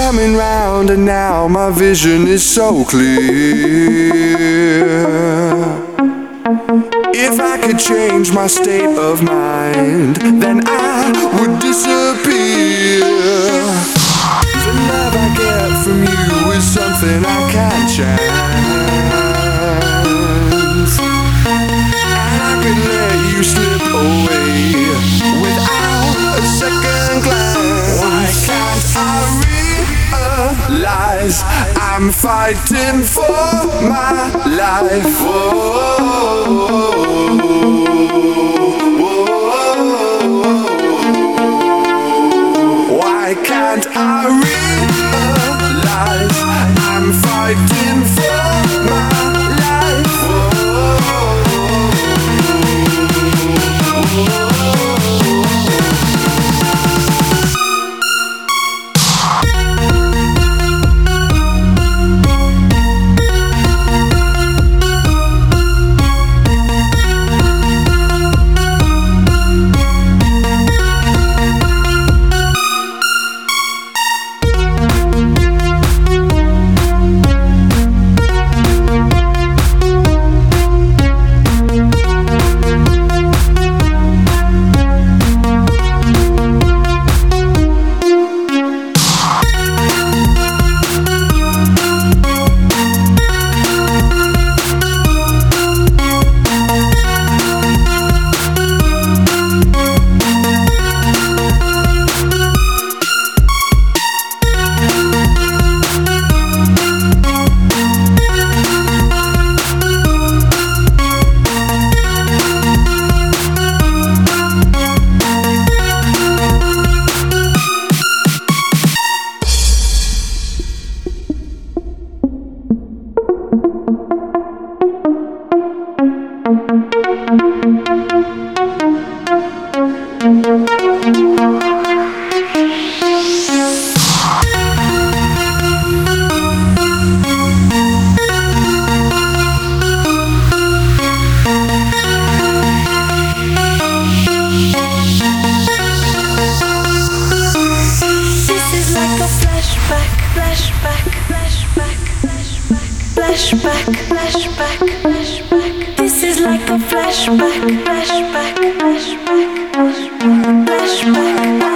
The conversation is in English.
Coming round, and now my vision is so clear. If I could change my state of mind, then I would disappear. The love I get from you is something I can't chance. Realize I'm fighting for my life? Why can't I realize I'm fighting flashback, flashback, flashback. This is like a flashback, flashback, flashback, flashback, flashback,